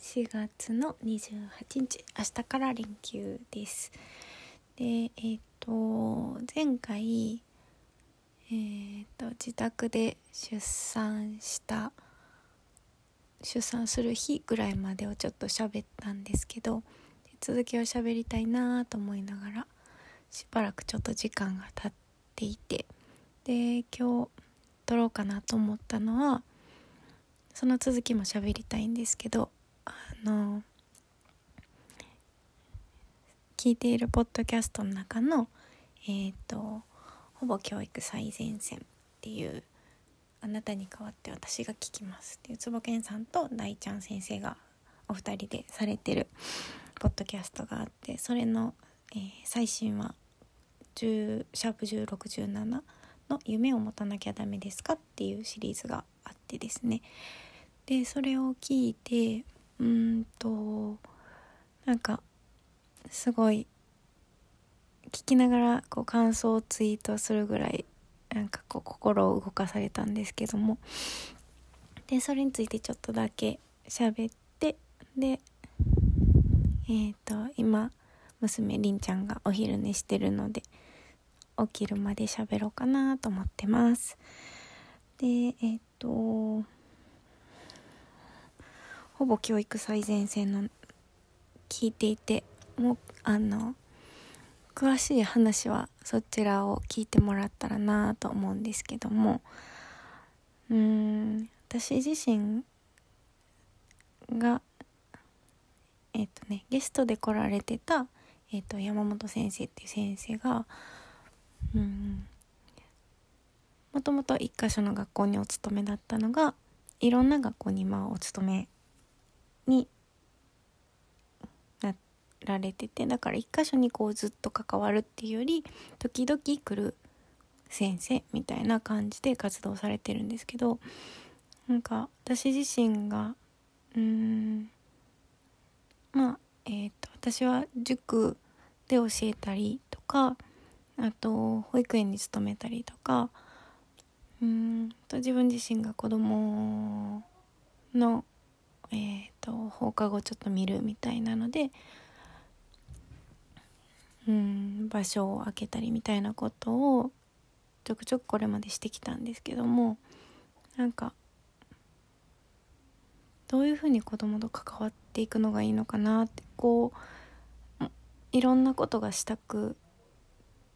4月の28日明日から連休です。でえっ、と前回えっ、と自宅で出産した出産する日ぐらいまでをちょっと喋ったんですけど続きを喋りたいなと思いながらしばらくちょっと時間が経っていてで今日撮ろうかなと思ったのはその続きも喋りたいんですけどの聞いているポッドキャストの中のえっ、ー、とほぼ教育最前線っていうあなたに代わって私が聞きますっていう坪健さんと大ちゃん先生がお二人でされてるポッドキャストがあってそれの、えー、最新話10シャープ1617の「夢を持たなきゃダメですか?」っていうシリーズがあってですねでそれを聞いてうんとなんかすごい聞きながらこう感想をツイートするぐらいなんかこう心を動かされたんですけども。でそれについてちょっとだけ喋ってでえっ、ー、と今娘りんちゃんがお昼寝してるので起きるまで喋ろうかなと思ってます。でえっ、ー、とほぼ教育最前線の聞いていてもうあの詳しい話はそちらを聞いてもらったらなと思うんですけどもうーん私自身がえっ、ー、とねゲストで来られてた、えーと、山本先生っていう先生がうんもともと一箇所の学校にお勤めだったのがいろんな学校にまあお勤めになられててだから一箇所にこうずっと関わるっていうより時々来る先生みたいな感じで活動されてるんですけどなんか私自身がうんまあえっ、ー、と私は塾で教えたりとかあと保育園に勤めたりとかうんと自分自身が子供のえーと放課後ちょっと見るみたいなのでうん場所を空けたりみたいなことをちょくちょくこれまでしてきたんですけどもなんかどういうふうに子供と関わっていくのがいいのかなってこういろんなことがしたく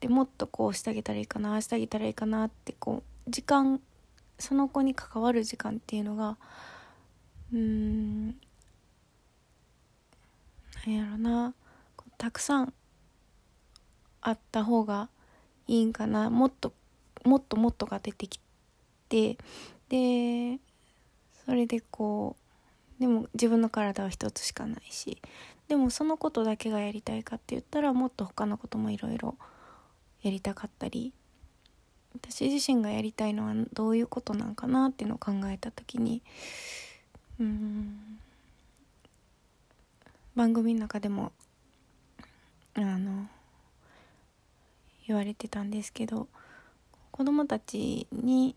でもっとこうしてあげたらいいかなしてあげたらいいかなってこう時間その子に関わる時間っていうのがうーんんやろな。たくさんあった方がいいんかな。もっともっともっとが出てきて。でそれでこうでも自分の体は一つしかないし。でもそのことだけがやりたいかって言ったらもっと他のこともいろいろやりたかったり。私自身がやりたいのはどういうことなんかなっていうのを考えた時に。うん。番組の中でもあの言われてたんですけど子供たちに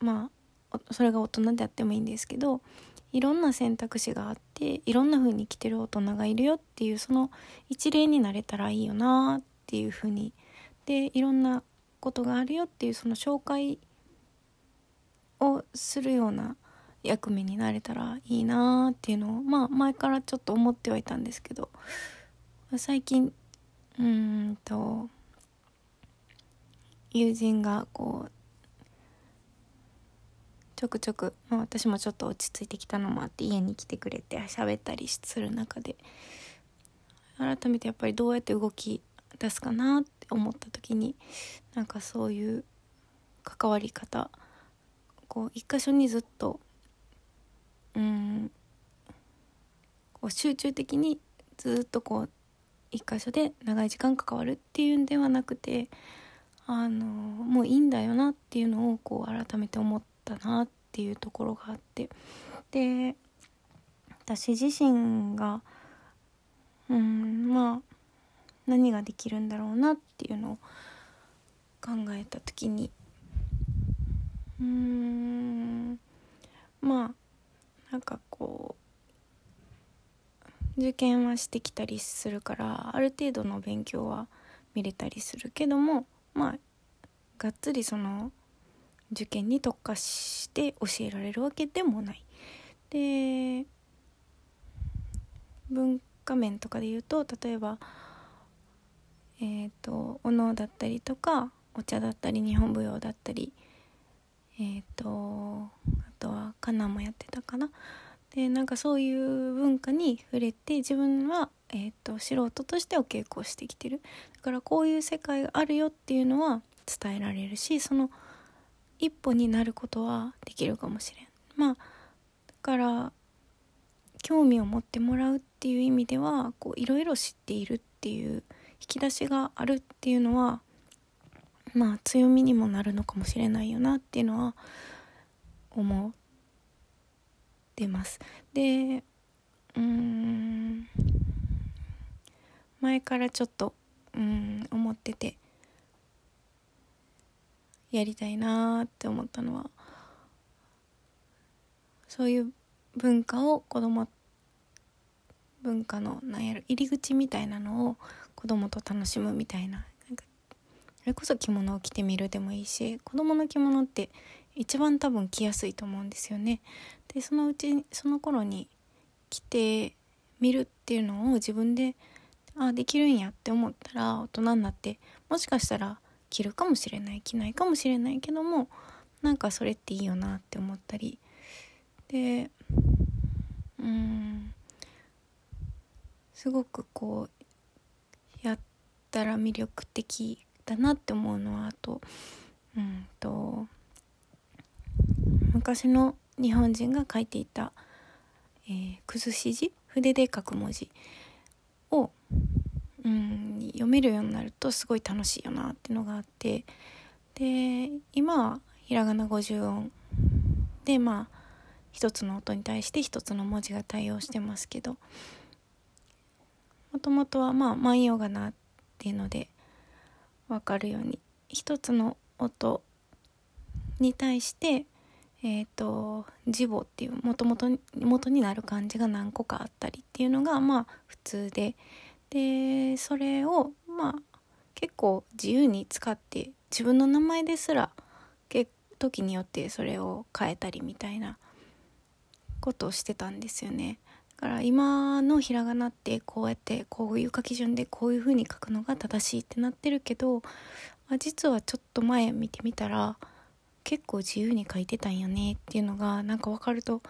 まあそれが大人であってもいいんですけどいろんな選択肢があっていろんな風に生きてる大人がいるよっていうその一例になれたらいいよなっていう風にでいろんなことがあるよっていうその紹介をするような役目になれたらいいなっていうのをまあ前からちょっと思ってはいたんですけど最近うんと友人がこうちょくちょく、まあ、私もちょっと落ち着いてきたのもあって家に来てくれて喋ったりする中で改めてやっぱりどうやって動き出すかなって思った時になんかそういう関わり方こう一箇所にずっとうん。こう集中的にずっとこう一箇所で長い時間関わるっていうんではなくてあのもういいんだよなっていうのをこう改めて思ったなっていうところがあって。で私自身がうんまあ何ができるんだろうなっていうのを考えた時にうーんまあなんかこう受験はしてきたりするからある程度の勉強は見れたりするけどもまあがっつりその受験に特化して教えられるわけでもない。で文化面とかで言うと例えばえっ、ー、とお能だったりとかお茶だったり日本舞踊だったりえっ、ー、ととはカナもやってたかな。でなんかそういう文化に触れて自分は、えーと、素人としてお稽古をしてきてる。だからこういう世界があるよっていうのは伝えられるしその一歩になることはできるかもしれん。まあだから興味を持ってもらうっていう意味ではいろいろ知っているっていう引き出しがあるっていうのはまあ強みにもなるのかもしれないよなっていうのは思ってます。でうん前からちょっとうん思っててやりたいなって思ったのはそういう文化を子供文化のなんやろ入り口みたいなのを子供と楽しむみたいななんかそれこそ着物を着てみるでもいいし子供の着物って一番多分着やすいと思うんですよね。でそのうちその頃に着てみるっていうのを自分であできるんやって思ったら大人になってもしかしたら着るかもしれない着ないかもしれないけどもなんかそれっていいよなって思ったりでうんすごくこうやったら魅力的だなって思うのはあとうんと昔の日本人が書いていた、えー、崩し字筆で書く文字を、うん、読めるようになるとすごい楽しいよなっていうのがあってで今はひらがな50音でまあ一つの音に対して一つの文字が対応してますけどもともとはまあ万葉仮名っていうので分かるように一つの音に対してえ、ー、と字母っていうもともと元になる漢字が何個かあったりっていうのがまあ普通ででそれをまあ結構自由に使って自分の名前ですら時によってそれを変えたりみたいなことをしてたんですよね。だから今のひらがなってこうやってこういう書き順でこういう風に書くのが正しいってなってるけど、まあ、実はちょっと前見てみたら結構自由に書いてたんよねっていうのがなんか分かると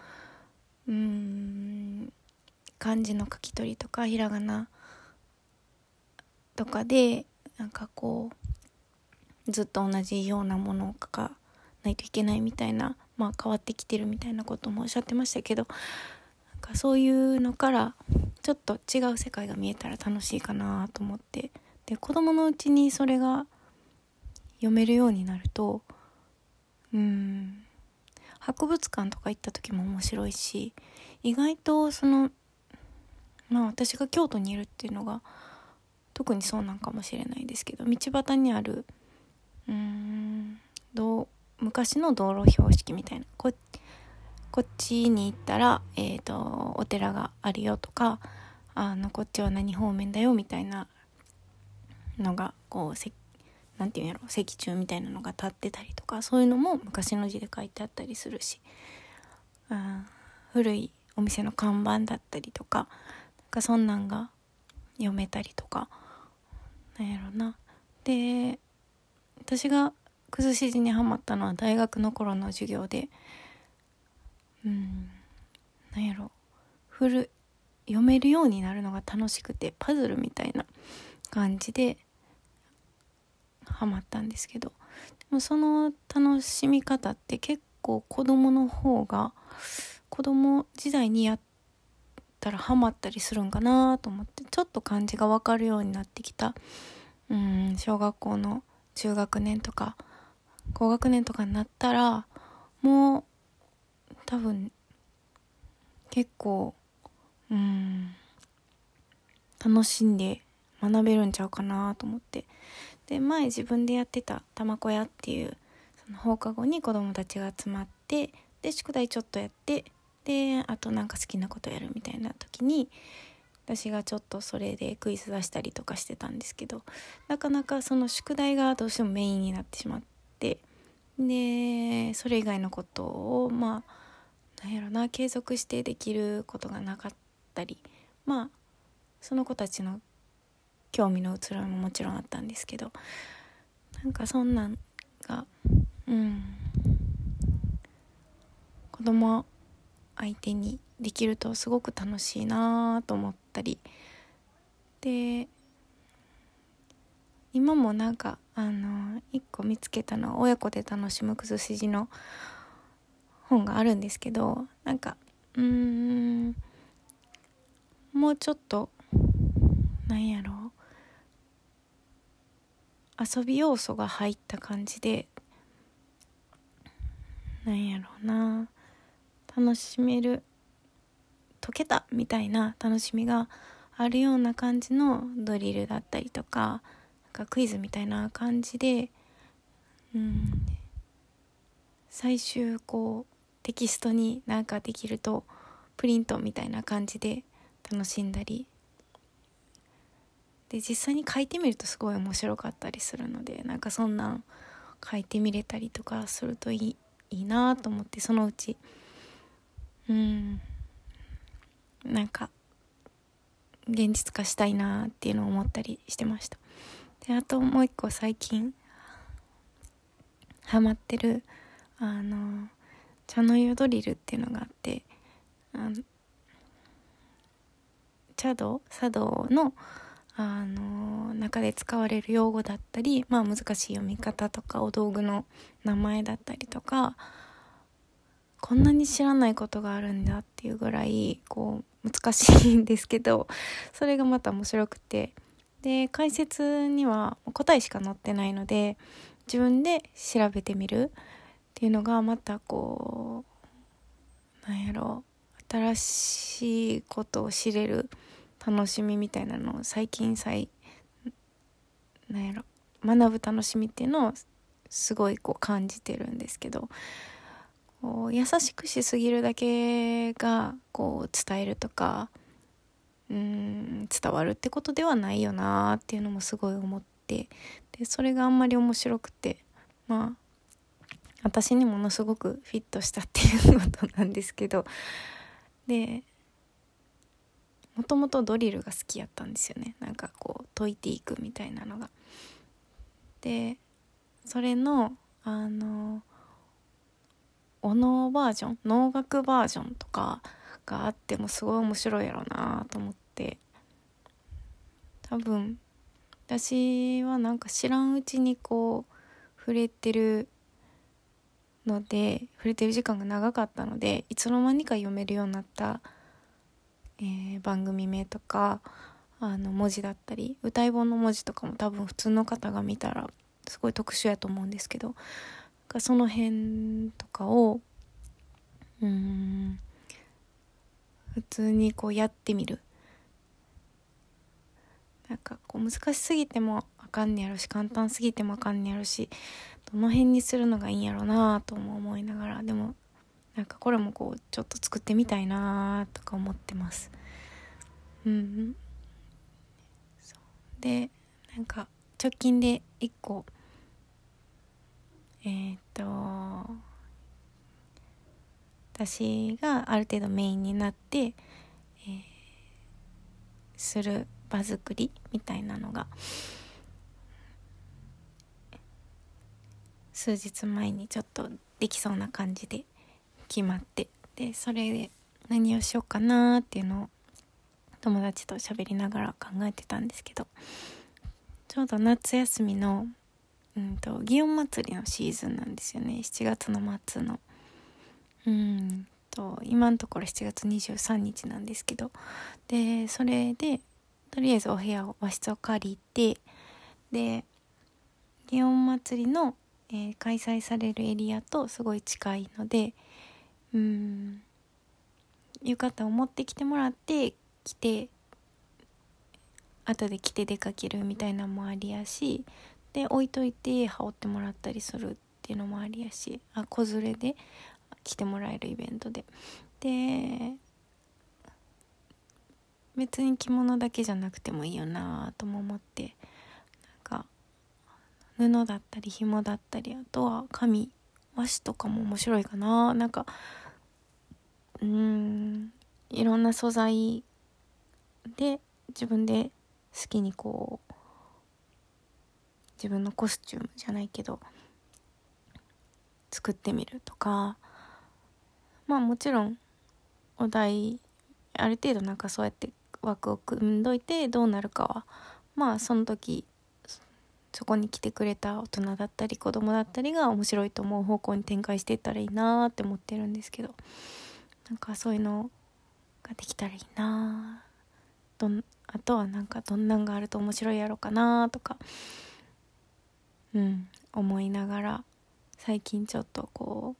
うーん漢字の書き取りとかひらがなとかでなんかこうずっと同じようなものを書かないといけないみたいなまあ、変わってきてるみたいなこともおっしゃってましたけどなんかそういうのからちょっと違う世界が見えたら楽しいかなと思って。で子供のうちにそれが読めるようになるとうん。博物館とか行った時も面白いし意外とそのまあ私が京都にいるっていうのが特にそうなんかもしれないですけど道端にあるうんどう昔の道路標識みたいなこっちに行ったら、えーと、お寺があるよとかあのこっちは何方面だよみたいなのがこうせなんていうんやろ石柱みたいなのが立ってたりとかそういうのも昔の字で書いてあったりするしあ古いお店の看板だったりとかなんかそんなんが読めたりとかなんやろな。で私が崩し字にはまったのは大学の頃の授業でうんなんやろ古読めるようになるのが楽しくてパズルみたいな感じでハマったんですけど。でもその楽しみ方って結構子供の方が子供時代にやったらハマったりするんかなと思ってちょっと漢字が分かるようになってきた。うん小学校の中学年とか高学年とかになったらもう多分結構うん楽しんで学べるんちゃうかなと思って。で前自分でやってた「玉子屋」っていうその放課後に子供たちが集まってで宿題ちょっとやってであとなんか好きなことやるみたいな時に私がちょっとそれでクイズ出したりとかしてたんですけどなかなかその宿題がどうしてもメインになってしまってでそれ以外のことをまあなんやろな継続してできることがなかったりまあその子たちの興味の移ろいももちろんあったんですけどなんかそんなんがうん。子供相手にできるとすごく楽しいなと思ったり。で今もなんかあの一個見つけたのは親子で楽しむ崩し字の本があるんですけどなんかうーんもうちょっとなんやろう。遊び要素が入った感じでなんやろうな。楽しめる解けたみたいな楽しみがあるような感じのドリルだったりとかなんかクイズみたいな感じで、うん、最終こうテキストになんかできるとプリントみたいな感じで楽しんだりで実際に書いてみるとすごい面白かったりするのでなんかそんなん書いてみれたりとかするといいいいなと思ってそのうち。うん。なんか現実化したいなっていうのを思ったりしてました。であともう一個最近ハマってるあの茶の湯ドリルっていうのがあってあの茶道？茶道のあの中で使われる用語だったり、まあ、難しい読み方とかお道具の名前だったりとかこんなに知らないことがあるんだっていうぐらいこう難しいんですけどそれがまた面白くて。で解説には答えしか載ってないので自分で調べてみるっていうのがまたこうなんやろう新しいことを知れる楽しみみたいなのを最近最なんやろ学ぶ楽しみっていうのをすごいこう感じてるんですけどこう優しくしすぎるだけがこう伝えるとかうん伝わるってことではないよなっていうのもすごい思ってでそれがあんまり面白くてまあ私にものすごくフィットしたっていうことなんですけどでもともとドリルが好きやったんですよねなんかこう解いていくみたいなのが。でそれのあのお能バージョン能楽バージョンとかがあってもすごい面白いやろうなと思って多分私はなんか知らんうちにこう触れてるので触れてる時間が長かったのでいつの間にか読めるようになった、番組名とかあの文字だったり歌い本の文字とかも多分普通の方が見たらすごい特殊やと思うんですけどその辺とかをうん普通にこうやってみる。なんかこう難しすぎてもあかんねやろし簡単すぎてもあかんねやろしどの辺にするのがいいんやろなとも思いながらでもなんかこれもこうちょっと作ってみたいなとか思ってます。うんでなんか直近で1個えー、っと私がある程度メインになって、えー、する場作りみたいなのが数日前にちょっとできそうな感じで決まってでそれで何をしようかなっていうのを友達と喋りながら考えてたんですけどちょうど夏休みのうんと祇園祭のシーズンなんですよね。7月の末の。うんと今のところ7月23日なんですけど。でそれでとりあえずお部屋を和室を借りてで祇園祭の、えー、開催されるエリアとすごい近いのでうん浴衣を持ってきてもらって着て後で着て出かけるみたいなのもありやしで置いといて羽織ってもらったりするっていうのもありやしあ子連れで来てもらえるイベントで。で別に着物だけじゃなくてもいいよなとも思ってなんか布だったり紐だったりあとは紙和紙とかも面白いかな。なんかうんいろんな素材で自分で好きにこう自分のコスチュームじゃないけど作ってみるとかまあもちろんお題ある程度なんかそうやって枠を組んどいてどうなるかはまあその時そこに来てくれた大人だったり子供だったりが面白いと思う方向に展開していったらいいなって思ってるんですけどなんかそういうのができたらいいなどんあとはなんかどんなんがあると面白いやろかなとかうん思いながら最近ちょっとこ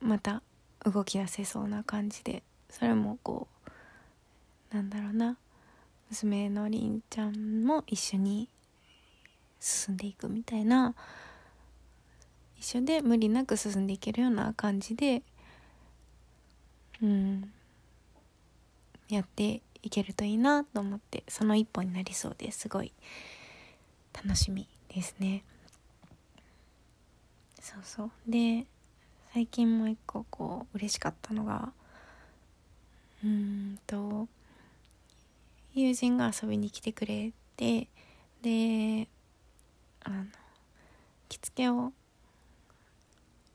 うまた動き出せそうな感じでそれもこうなんだろうな娘のりんちゃんも一緒に進んでいくみたいな一緒で無理なく進んでいけるような感じでうんやっていけるといいなと思ってその一歩になりそうです。ごい楽しみですね。そうそう。で最近もう一個こう嬉しかったのがうんと友人が遊びに来てくれてであの着付けを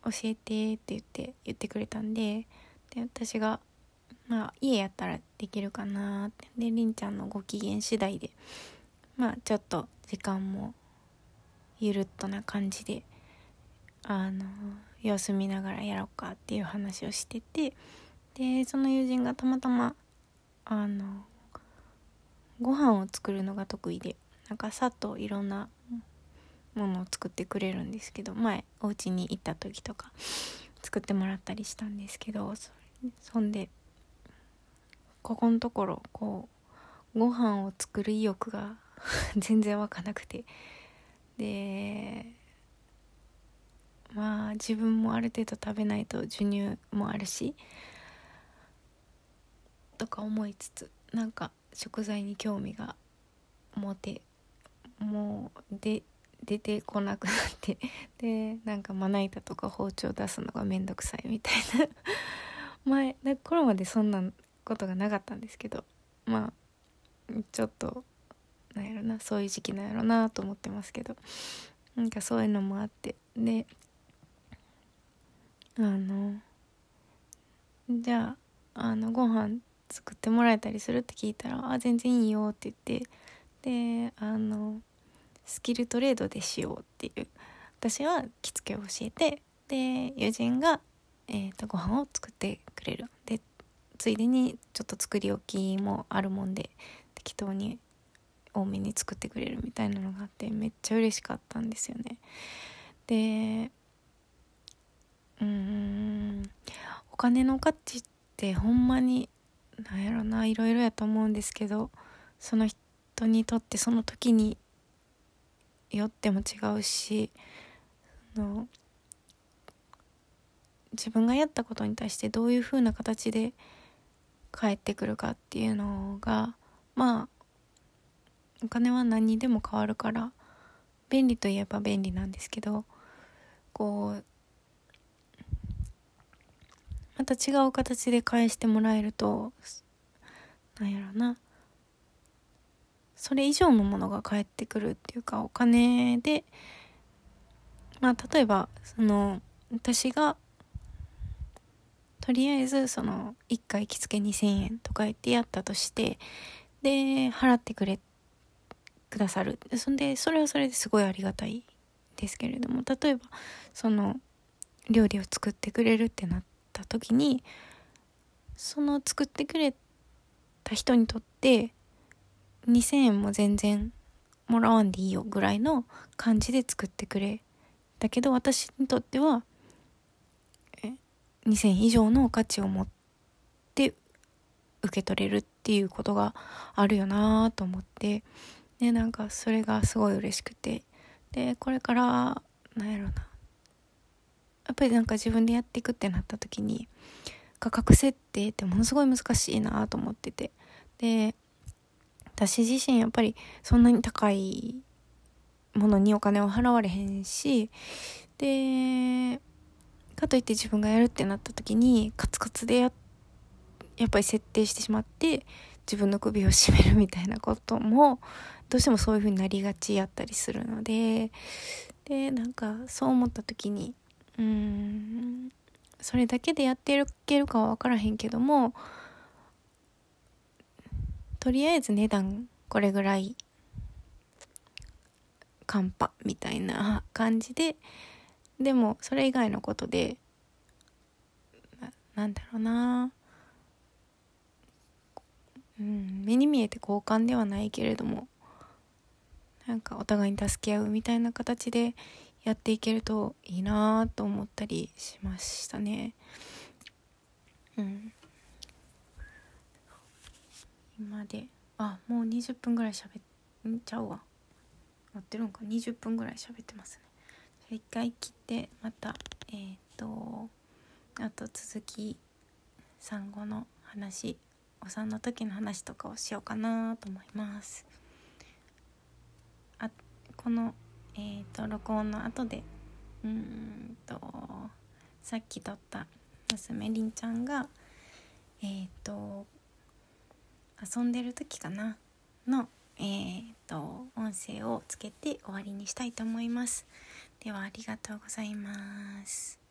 教えてって言って言ってくれたんでで私がまあ家やったらできるかなって。でりんちゃんのご機嫌次第でまあちょっと時間もゆるっとな感じであの様子見ながらやろうかっていう話をしててでその友人がたまたまあのご飯を作るのが得意でなんかさっといろんなものを作ってくれるんですけど前お家に行った時とか作ってもらったりしたんですけどそんでここのところこうご飯を作る意欲が 全然湧かなくて。でまあ自分もある程度食べないと授乳もあるしとか思いつつなんか食材に興味が持てもうで出てこなくなって。でなんかまな板とか包丁出すのがめんどくさいみたいな。前これまでそんなんことがなかったんですけどまあちょっとなんやろなそういう時期なんやろなと思ってますけどなんかそういうのもあってであのじゃああのご飯作ってもらえたりするって聞いたら「あ全然いいよ」って言ってであのスキルトレードでしようっていう私は着付けを教えてで友人が、えーと、ご飯を作ってくれる。ついでにちょっと作り置きもあるもんで適当に多めに作ってくれるみたいなのがあってめっちゃ嬉しかったんですよね。でうんお金の価値ってほんまになんやろないろいろやと思うんですけどその人にとってその時によっても違うしの自分がやったことに対してどういうふうな形で返ってくるかっていうのがまあお金は何にでも変わるから便利といえば便利なんですけどこうまた違う形で返してもらえるとなんやろな。それ以上のものが返ってくるっていうかお金でまあ例えばその私がとりあえずその1回着付け2000円とか言ってやったとしてで払ってくれくださる。そんでそれはそれですごいありがたいですけれども例えばその料理を作ってくれるってなった時にその作ってくれた人にとって2,000円も全然もらわんでいいよぐらいの感じで作ってくれ。だけど私にとっては2,000以上の価値を持って受け取れるっていうことがあるよなと思ってでなんかそれがすごい嬉しくて。でこれからなんやろな。やっぱりなんか自分でやっていくってなった時に価格設定ってものすごい難しいなと思ってて。で私自身やっぱりそんなに高いものにお金を払われへんしでかといって自分がやるってなった時にカツカツでやっぱり設定してしまって自分の首を絞めるみたいなこともどうしてもそういう風になりがちやったりするのででなんかそう思った時にうーんそれだけでやっていけるかは分からへんけどもとりあえず値段これぐらいカンパみたいな感じででもそれ以外のことでななんだろうな。うん目に見えて交換ではないけれどもなんかお互いに助け合うみたいな形でやっていけるといいなと思ったりしましたね。うん。今であもう20分ぐらいしゃべっちゃうわ。合ってるんか。20分ぐらい喋ってますね。一回切ってまたえっ、とあと続き産後の話お産の時の話とかをしようかなと思います。あこのえっ、と録音の後でうんとさっき撮った娘りんちゃんがえっ、と遊んでる時かなのえー、と音声をつけて終わりにしたいと思います。ではありがとうございます。